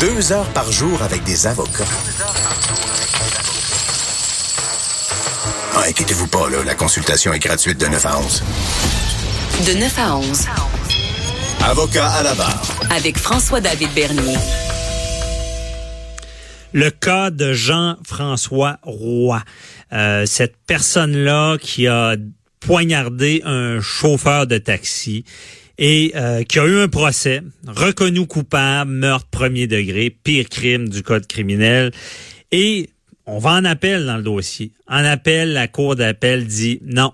Deux heures par jour avec des avocats. Ah, inquiétez-vous pas, là, la consultation est gratuite de 9 à 11. De 9 à 11. Avocat à la barre. Avec François-David Bernier. Le cas de Jean-François Roy. Euh, cette personne-là qui a poignardé un chauffeur de taxi et euh, qui a eu un procès, reconnu coupable, meurtre premier degré, pire crime du code criminel. Et on va en appel dans le dossier. En appel, la cour d'appel dit non,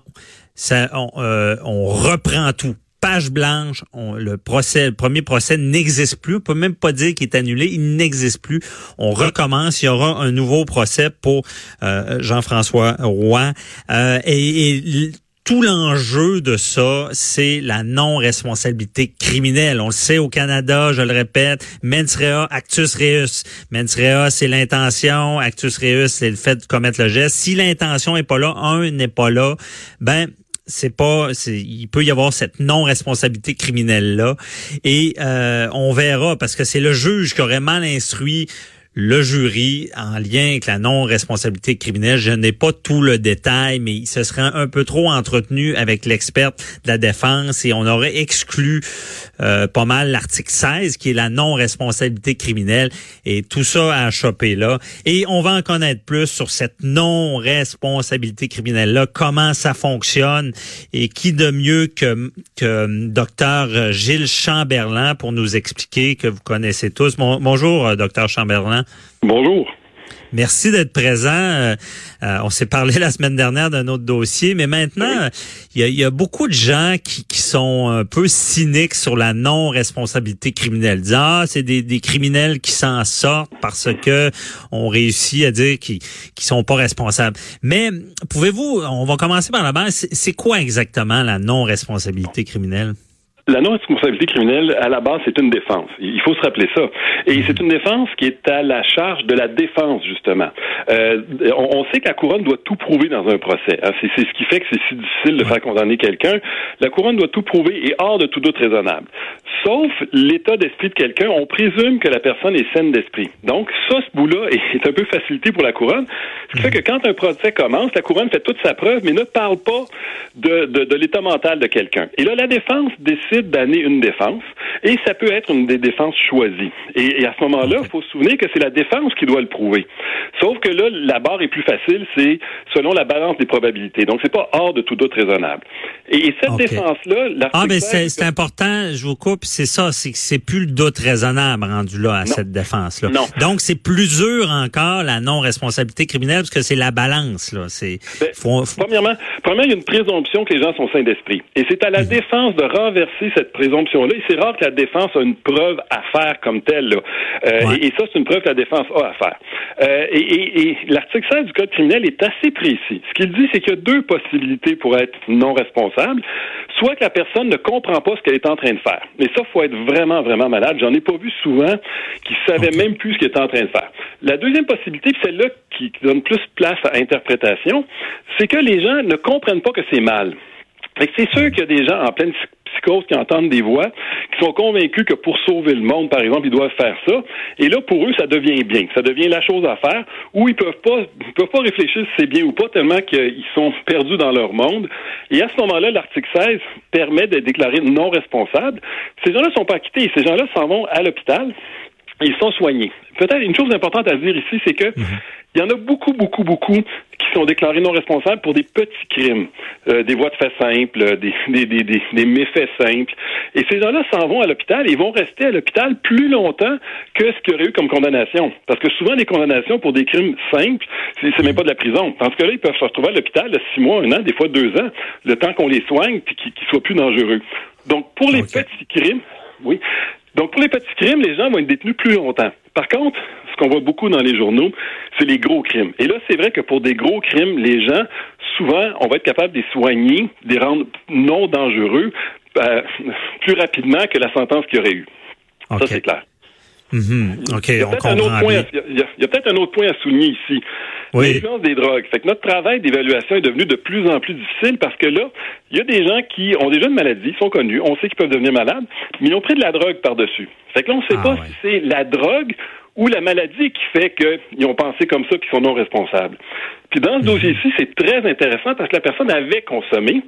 ça, on, euh, on reprend tout. Page blanche, on, le procès, le premier procès n'existe plus. On peut même pas dire qu'il est annulé, il n'existe plus. On recommence. Il y aura un nouveau procès pour euh, Jean-François Roy. Euh, et, et tout l'enjeu de ça, c'est la non-responsabilité criminelle. On le sait au Canada, je le répète, mens rea, actus reus. Mens rea, c'est l'intention, actus reus, c'est le fait de commettre le geste. Si l'intention est pas là, un n'est pas là, ben c'est pas il peut y avoir cette non responsabilité criminelle là et euh, on verra parce que c'est le juge qui aurait mal instruit le jury en lien avec la non-responsabilité criminelle. Je n'ai pas tout le détail, mais il se serait un peu trop entretenu avec l'experte de la défense et on aurait exclu euh, pas mal l'article 16 qui est la non-responsabilité criminelle et tout ça a chopé là. Et on va en connaître plus sur cette non-responsabilité criminelle-là, comment ça fonctionne et qui de mieux que, que docteur Gilles Chamberlain pour nous expliquer que vous connaissez tous. Bon, bonjour, docteur Chamberlain. Bonjour. Merci d'être présent. Euh, euh, on s'est parlé la semaine dernière d'un autre dossier, mais maintenant, il y, a, beaucoup de gens qui, sont un peu cyniques sur la non-responsabilité criminelle. Disant, ah, c'est des, criminels qui s'en sortent parce que on réussit à dire qu'ils ne sont pas responsables. Mais pouvez-vous, on va commencer par la base, c'est quoi exactement la non-responsabilité criminelle? La non-responsabilité criminelle, à la base, c'est une défense. Il faut se rappeler ça. Et c'est une défense qui est à la charge de la défense, justement. Euh, on, sait que la couronne doit tout prouver dans un procès. Hein. C'est ce qui fait que c'est si difficile de faire condamner quelqu'un. La couronne doit tout prouver et hors de tout doute raisonnable. Sauf l'état d'esprit de quelqu'un, on présume que la personne est saine d'esprit. Donc, ça, ce bout-là est un peu facilité pour la couronne. Ce qui fait que quand un procès commence, la couronne fait toute sa preuve, mais ne parle pas de, de, de l'état mental de quelqu'un. Et là, la défense décide d'année une défense et ça peut être une des défenses choisies. Et, à ce moment-là, il faut se souvenir que c'est la défense qui doit le prouver. Sauf que là, la barre est plus facile, c'est selon la balance des probabilités. Donc, c'est pas hors de tout doute raisonnable. Et, cette défense-là, Ah, mais c'est important, je vous coupe, c'est ça, c'est que c'est plus le doute raisonnable rendu là à cette défense-là. Non. Donc, c'est plus dur encore la non-responsabilité criminelle parce que c'est la balance, là. C'est, ben, Premièrement, premièrement, il y a une présomption que les gens sont sains d'esprit. Et c'est à la mhm. défense de renverser cette présomption-là. Et c'est rare que la défense a une preuve à faire comme telle. Euh, et, ça, c'est une preuve que la défense a à faire. Euh, et, l'article 16 du Code criminel est assez précis. Ce qu'il dit, c'est qu'il y a deux possibilités pour être non responsable. Soit que la personne ne comprend pas ce qu'elle est en train de faire. Mais ça, faut être vraiment, vraiment malade. J'en ai pas vu souvent qui savaient même plus ce qu'elle est en train de faire. La deuxième possibilité, celle-là qui donne plus place à interprétation, c'est que les gens ne comprennent pas que c'est mal. C'est sûr qu'il y a des gens en pleine psychose qui entendent des voix, qui sont convaincus que pour sauver le monde, par exemple, ils doivent faire ça. Et là, pour eux, ça devient bien. Ça devient la chose à faire où ils peuvent pas, ils peuvent pas réfléchir si c'est bien ou pas tellement qu'ils sont perdus dans leur monde. Et à ce moment-là, l'article 16 permet de déclarer non responsable. Ces gens-là sont pas acquittés. Ces gens-là s'en vont à l'hôpital. Ils sont soignés. Peut-être une chose importante à dire ici, c'est que mhm. Il y en a beaucoup, beaucoup, beaucoup qui sont déclarés non responsables pour des petits crimes, euh, des voies de fait simples, des, des, des, des, méfaits simples. Et ces gens-là s'en vont à l'hôpital et vont rester à l'hôpital plus longtemps que ce qu'il y aurait eu comme condamnation. Parce que souvent, les condamnations pour des crimes simples, c'est même pas de la prison. Parce que là, ils peuvent se retrouver à l'hôpital six mois, un an, des fois deux ans, le temps qu'on les soigne puis qu'ils soient plus dangereux. Donc, pour les petits crimes, oui. Donc, pour les petits crimes, les gens vont être détenus plus longtemps. Par contre, ce qu'on voit beaucoup dans les journaux, c'est les gros crimes. Et là, c'est vrai que pour des gros crimes, les gens, souvent, on va être capable de les soigner, de les rendre non dangereux euh, plus rapidement que la sentence qu'il y aurait eu. Ça, c'est clair. Mm-hmm. OK, il y a peut-être un, autre point à, un autre point souligner ici. L'influence des drogues. Fait que notre travail d'évaluation est devenu de plus en plus difficile parce que là, il y a des gens qui ont déjà une maladie, sont connus, on sait qu'ils peuvent devenir malades, mais ils ont pris de la drogue par-dessus. Fait que là, on ne sait ah pas si c'est la drogue ou la maladie qui fait qu'ils ont pensé comme ça qu'ils sont non responsables. Puis dans ce mhm. dossier-ci, c'est très intéressant parce que la personne avait consommé.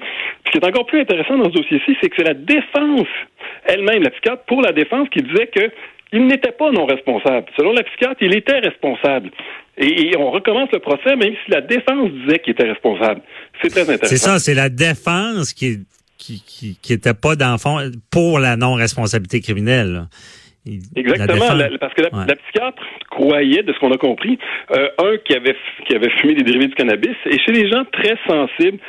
Ce qui est encore plus intéressant dans ce dossier-ci, c'est que c'est la défense elle-même, la psychiatre, pour la défense, qui disait que il n'était pas non responsable. Selon la psychiatre, il était responsable. Et, on recommence le procès, même si la défense disait qu'il était responsable. C'est très intéressant. C'est ça, c'est la défense qui, qui, qui, était pas d'enfant pour la non-responsabilité criminelle. Exactement, parce que la, psychiatre croyait, de ce qu'on a compris, euh, un qui avait qui avait fumé des dérivés du cannabis, et chez les gens très sensibles,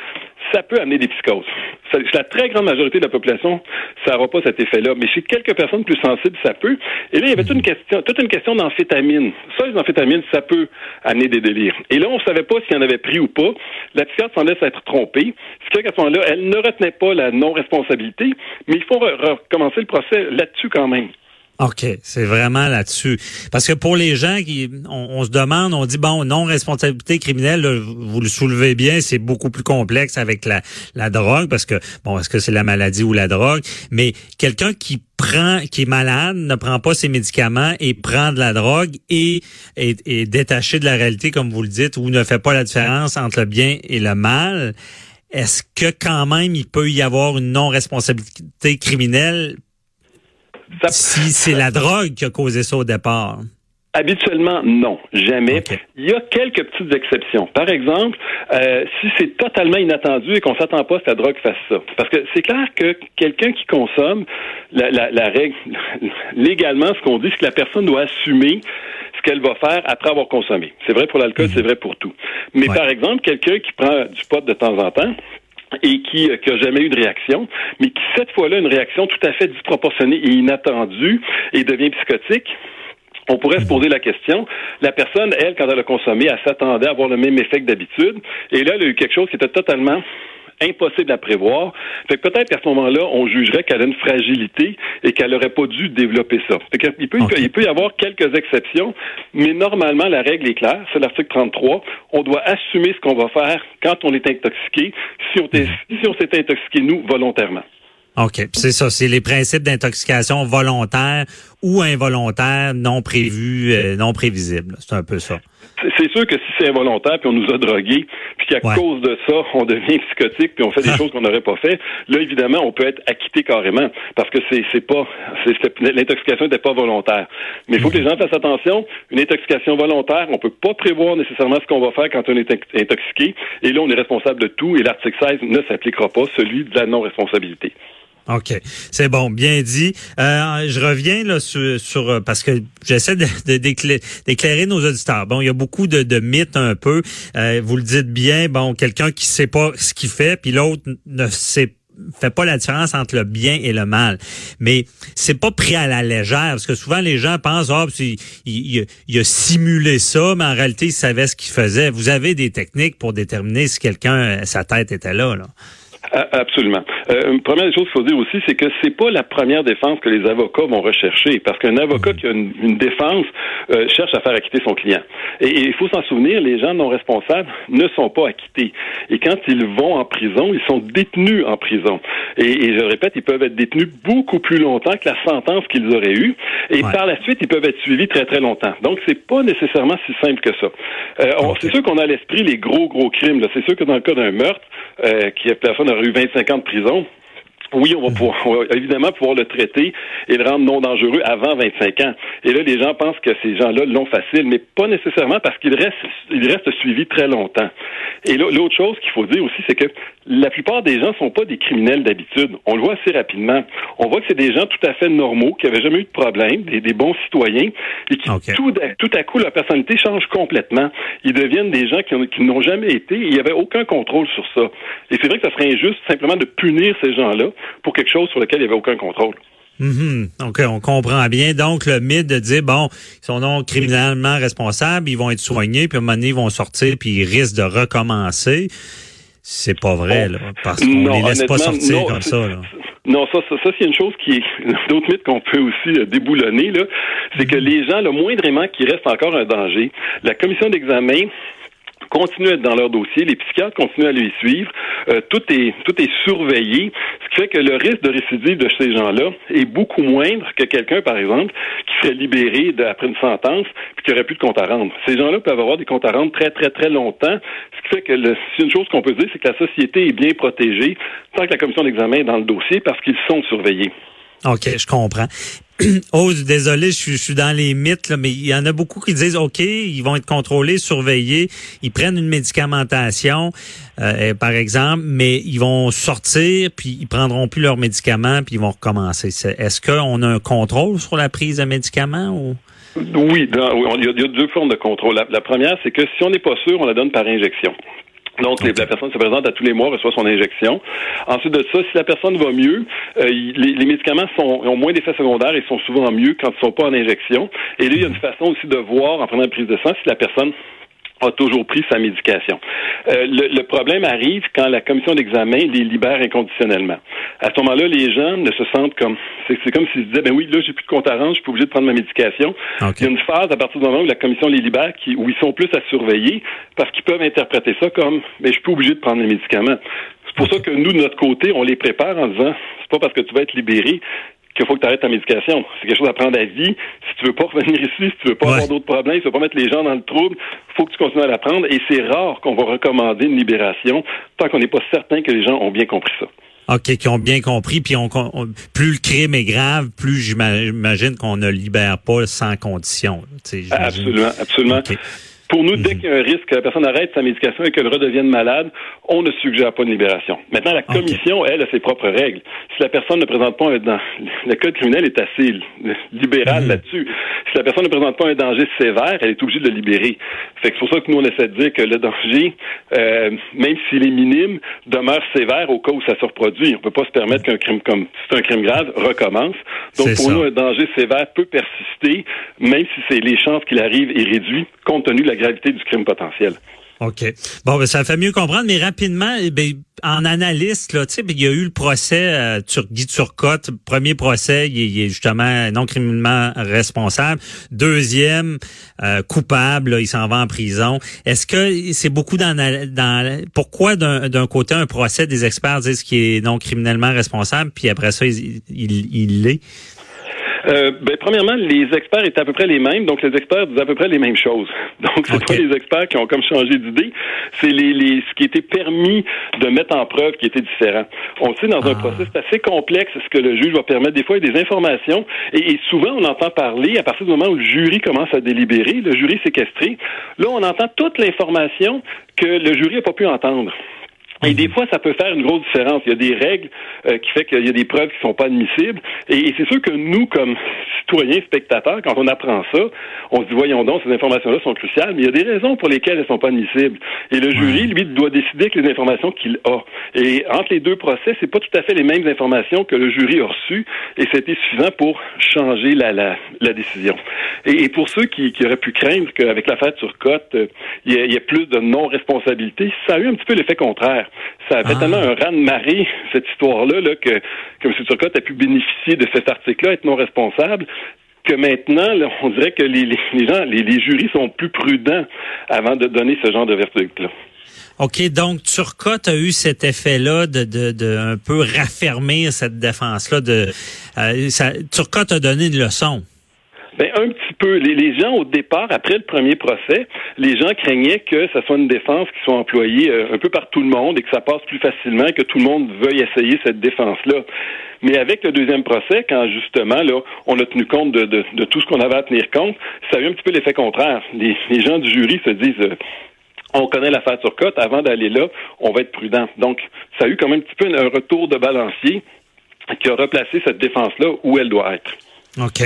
ça peut amener des psychoses. Chez la très grande majorité de la population, ça n'aura pas cet effet-là. Mais chez quelques personnes plus sensibles, ça peut. Et là, il y avait toute une question, toute une question d'amphétamine. Ça, les amphétamines, ça peut amener des délires. Et là, on ne savait pas s'il en avait pris ou pas. La psychiatre s'en laisse être trompée. Ce qui fait qu'à ce moment-là, elle ne retenait pas la non-responsabilité, mais il faut recommencer le procès là-dessus quand même. OK, c'est vraiment là-dessus. Parce que pour les gens qui, on, se demande, on dit bon, non responsabilité criminelle, vous le soulevez bien, c'est beaucoup plus complexe avec la, la drogue parce que bon, est-ce que c'est la maladie ou la drogue? Mais quelqu'un qui prend, qui est malade, ne prend pas ses médicaments et prend de la drogue et est, détaché de la réalité, comme vous le dites, ou ne fait pas la différence entre le bien et le mal. Est-ce que quand même il peut y avoir une non-responsabilité criminelle si c'est la drogue qui a causé ça au départ. Habituellement, non, jamais. Il y a quelques petites exceptions. Par exemple, euh, si c'est totalement inattendu et qu'on s'attend pas à ce que la drogue fasse ça. Parce que c'est clair que quelqu'un qui consomme, la, règle, légalement, ce qu'on dit, c'est que la personne doit assumer ce qu'elle va faire après avoir consommé. C'est vrai pour l'alcool, mhm. c'est vrai pour tout. Mais par exemple, quelqu'un qui prend du pot de temps en temps, et qui n'a euh, jamais eu de réaction, mais qui cette fois-là a une réaction tout à fait disproportionnée et inattendue et devient psychotique, on pourrait se poser la question. La personne, elle, quand elle a consommé, elle s'attendait à avoir le même effet que d'habitude. Et là, elle a eu quelque chose qui était totalement impossible à prévoir. Fait que peut-être qu'à ce moment-là, on jugerait qu'elle a une fragilité et qu'elle n'aurait pas dû développer ça. Fait il, peut, il peut y avoir quelques exceptions, mais normalement, la règle est claire. C'est l'article 33. On doit assumer ce qu'on va faire quand on est intoxiqué, si on, si on s'est intoxiqué, nous, volontairement. OK. C'est ça, c'est les principes d'intoxication volontaire ou involontaire, non prévus, euh, non prévisibles. C'est un peu ça. C'est sûr que si c'est involontaire, puis on nous a drogués, puis qu'à cause de ça, on devient psychotique, puis on fait des choses qu'on n'aurait pas fait, là, évidemment, on peut être acquitté carrément, parce que c'est, c'est pas, l'intoxication n'était pas volontaire. Mais il faut que les gens fassent attention. Une intoxication volontaire, on peut pas prévoir nécessairement ce qu'on va faire quand on est intoxiqué, et là, on est responsable de tout, et l'article 16 ne s'appliquera pas, celui de la non-responsabilité. OK. C'est bon, bien dit. Euh, je reviens là sur, euh, parce que j'essaie d'éclairer nos auditeurs. Bon, il y a beaucoup de, mythes un peu. Euh, vous le dites bien, bon, quelqu'un qui sait pas ce qu'il fait, puis l'autre ne sait fait pas la différence entre le bien et le mal. Mais c'est pas pris à la légère, parce que souvent les gens pensent, ah, il, il, il, a simulé ça, mais en réalité, il savait ce qu'il faisait. Vous avez des techniques pour déterminer si quelqu'un, sa tête était là, là. Absolument. Euh, une première des choses qu'il faut dire aussi, c'est que c'est pas la première défense que les avocats vont rechercher, parce qu'un avocat qui a une, défense euh, cherche à faire acquitter son client. Et, il faut s'en souvenir, les gens non responsables ne sont pas acquittés. Et quand ils vont en prison, ils sont détenus en prison. Et, je répète, ils peuvent être détenus beaucoup plus longtemps que la sentence qu'ils auraient eue. Et par la suite, ils peuvent être suivis très très longtemps. Donc c'est pas nécessairement si simple que ça. Euh, C'est sûr qu'on a à l'esprit les gros gros crimes. C'est sûr que dans le cas d'un meurtre, euh, qui a personne eu 25 ans de prison, oui, on va pouvoir évidemment pouvoir le traiter et le rendre non dangereux avant 25 ans. Et là, les gens pensent que ces gens-là l'ont facile, mais pas nécessairement parce qu'ils restent, ils restent suivis très longtemps. Et l'autre chose qu'il faut dire aussi, c'est que la plupart des gens sont pas des criminels d'habitude. On le voit assez rapidement. On voit que c'est des gens tout à fait normaux, qui avaient jamais eu de problème, des, bons citoyens, et qui tout, tout, à coup, leur personnalité change complètement. Ils deviennent des gens qui, n'ont jamais été, il n'y avait aucun contrôle sur ça. Et c'est vrai que ça serait injuste simplement de punir ces gens-là pour quelque chose sur lequel il n'y avait aucun contrôle. Mm-hmm. OK, on comprend bien. Donc, le mythe de dire, bon, ils sont non criminellement responsables, ils vont être soignés, puis à un moment donné, ils vont sortir, puis ils risquent de recommencer. C'est pas vrai, là, parce qu'on les laisse pas sortir comme ça. Là. Non, ça, ça, ça c'est une chose qui est d'autres mythes qu'on peut aussi euh, déboulonner, là. C'est que mm-hmm. les gens, le moindrement qui reste encore un danger, la commission d'examen continuent à être dans leur dossier, les psychiatres continuent à les suivre, euh, tout est tout est surveillé, ce qui fait que le risque de récidive de ces gens-là est beaucoup moindre que quelqu'un, par exemple, qui serait libéré après une sentence puis qui aurait plus de compte à rendre. Ces gens-là peuvent avoir des comptes à rendre très très très longtemps, ce qui fait que le, une chose qu'on peut dire, c'est que la société est bien protégée tant que la commission d'examen est dans le dossier parce qu'ils sont surveillés. OK, je comprends. oh, désolé, je suis, dans les mythes, là, mais il y en a beaucoup qui disent, OK, ils vont être contrôlés, surveillés, ils prennent une médicamentation, euh, par exemple, mais ils vont sortir, puis ils prendront plus leurs médicaments, puis ils vont recommencer. Est-ce qu'on a un contrôle sur la prise de médicaments ou... Oui, il, y a, deux formes de contrôle. La première, c'est que si on n'est pas sûr, on la donne par injection. Donc, la personne se présente à tous les mois, reçoit son injection. Ensuite de ça, si la personne va mieux, euh, les, médicaments sont, ont moins d'effets secondaires et sont souvent mieux quand ils ne sont pas en injection. Et là, il y a une façon aussi de voir, en prenant une prise de sang, si la personne a toujours pris sa médication. Euh, le, problème arrive quand la commission d'examen les libère inconditionnellement. À ce moment-là, les gens ne se sentent comme c'est comme s'ils se disaient ben oui, là j'ai plus de compte à rendre, je suis pas obligé de prendre ma médication. Il y a une phase à partir du moment où la commission les libère qui, où ils sont plus à surveiller parce qu'ils peuvent interpréter ça comme mais ben, je suis pas obligé de prendre les médicaments. C'est pour ça que nous, de notre côté, on les prépare en disant c'est pas parce que tu vas être libéré qu'il faut que tu arrêtes ta médication. C'est quelque chose à prendre à vie. Si tu veux pas revenir ici, si tu veux pas avoir d'autres problèmes, si tu veux pas mettre les gens dans le trouble, faut que tu continues à la prendre. Et c'est rare qu'on va recommander une libération tant qu'on n'est pas certain que les gens ont bien compris ça. OK, qui ont bien compris, puis on, plus le crime est grave, plus j'imagine qu'on ne libère pas sans condition. Absolument, absolument. Pour nous, dès mhm. qu'il y a un risque que la personne arrête sa médication et qu'elle redevienne malade, on ne suggère pas de libération. Maintenant, la commission, elle, a ses propres règles. Si la personne ne présente pas un dans le code criminel est assez libéral mhm. là-dessus. Si la personne ne présente pas un danger sévère, elle est obligée de le libérer. Fait que c'est pour ça que nous on essaie de dire que le danger, euh, même s'il est minime, demeure sévère au cas où ça se reproduit. On peut pas se permettre qu'un crime comme c'est un crime grave recommence. Donc pour nous, un danger sévère peut persister, même si c'est les chances qu'il arrive est réduit, compte tenu de la gravité du crime potentiel. OK. Bon, ben, ça fait mieux comprendre, mais rapidement, eh ben, en analyste, là, sais, il y a eu le procès euh, Guy Turcotte. Premier procès, il, est justement non criminellement responsable. Deuxième, euh, coupable, il s'en va en prison. Est-ce que c'est beaucoup dans, dans pourquoi d'un côté un procès des experts disent qu'il est non criminellement responsable, puis après ça, il, il l'est? Euh, ben, premièrement, les experts étaient à peu près les mêmes, donc les experts disent à peu près les mêmes choses. Donc, c'est pas les experts qui ont comme changé d'idée, c'est les, les, ce qui était permis de mettre en preuve qui était différent. On sait dans un ah. processus assez complexe ce que le juge va permettre. Des fois, il y a des informations, et, souvent, on entend parler à partir du moment où le jury commence à délibérer, le jury séquestré. Là, on entend toute l'information que le jury n'a pas pu entendre. Et des fois, ça peut faire une grosse différence. Il y a des règles euh, qui fait qu'il y a des preuves qui sont pas admissibles. Et, c'est sûr que nous, comme citoyens, spectateurs, quand on apprend ça, on se dit, voyons donc, ces informations-là sont cruciales, mais il y a des raisons pour lesquelles elles sont pas admissibles. Et le jury, lui, doit décider avec les informations qu'il a. Et entre les deux procès, c'est pas tout à fait les mêmes informations que le jury a reçues, et c'était suffisant pour changer la, la, la décision. Et, pour ceux qui, qui, auraient pu craindre qu'avec l'affaire Turcotte, euh, il y, ait plus de non-responsabilité, ça a eu un petit peu l'effet contraire. Ça a fait ah. tellement un raz de marée, cette histoire-là, là, que, que M. Turcotte a pu bénéficier de cet article-là, être non responsable que maintenant, on dirait que les, les gens, les, les, jurys sont plus prudents avant de donner ce genre de verdict-là. OK, donc Turcotte a eu cet effet-là de, de, de, un peu raffermir cette défense-là. De, euh, Turcotte a donné une leçon. Ben, un petit peu. Les, gens, au départ, après le premier procès, les gens craignaient que ce soit une défense qui soit employée euh, un peu par tout le monde et que ça passe plus facilement, que tout le monde veuille essayer cette défense-là. Mais avec le deuxième procès, quand justement, là, on a tenu compte de, tout ce qu'on avait à tenir compte, ça a eu un petit peu l'effet contraire. Les, les, gens du jury se disent, euh, on connaît l'affaire Turcotte, avant d'aller là, on va être prudent. Donc, ça a eu quand même un petit peu un retour de balancier qui a replacé cette défense-là où elle doit être. OK.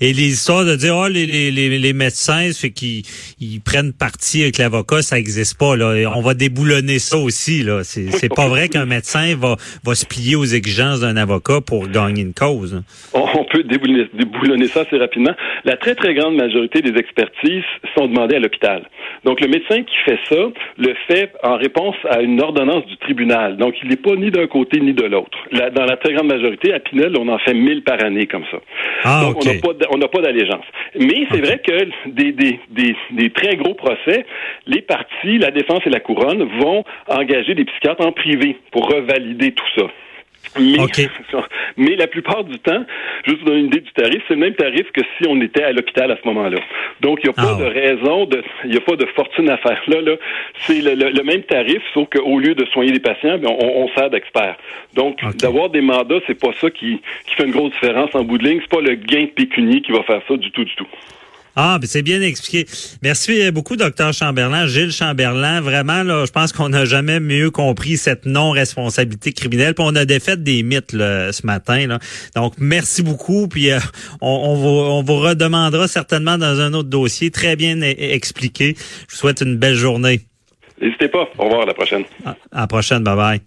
Et les histoires de dire, oh, les, les, les médecins, fait qu'ils ils prennent parti avec l'avocat, ça n'existe pas. Là. On va déboulonner ça aussi. Là. C'est, c'est pas vrai qu'un médecin va, va se plier aux exigences d'un avocat pour gagner une cause. On peut déboulonner, déboulonner ça assez rapidement. La très, très grande majorité des expertises sont demandées à l'hôpital. Donc, le médecin qui fait ça le fait en réponse à une ordonnance du tribunal. Donc, il n'est pas ni d'un côté ni de l'autre. dans la très grande majorité, à Pinel, on en fait mille par année comme ça. Ah, Donc, on n'a pas d'allégeance. Mais c'est vrai que des, des, des, des, très gros procès, les parties, la défense et la couronne vont engager des psychiatres en privé pour revalider tout ça. Mais, mais la plupart du temps, juste pour donner une idée du tarif, c'est le même tarif que si on était à l'hôpital à ce moment-là. Donc, il n'y a pas ah de raison, de, il n'y a pas de fortune à faire là. là. C'est le, même tarif, sauf qu'au lieu de soigner des patients, ben, on, on sert d'experts. Donc, d'avoir des mandats, c'est pas ça qui, qui fait une grosse différence en bout de ligne. C'est pas le gain pécunier qui va faire ça du tout, du tout. Ah, ben c'est bien expliqué. Merci beaucoup, docteur Chamberlain, Gilles Chamberlain. Vraiment, là, je pense qu'on n'a jamais mieux compris cette non-responsabilité criminelle. Puis on a défait des mythes ce matin. Là. Donc, merci beaucoup. Puis euh, on, vous, on vous redemandera certainement dans un autre dossier très bien e-, expliqué. Je vous souhaite une belle journée. N'hésitez pas. Au revoir à la prochaine. À la prochaine. Bye bye.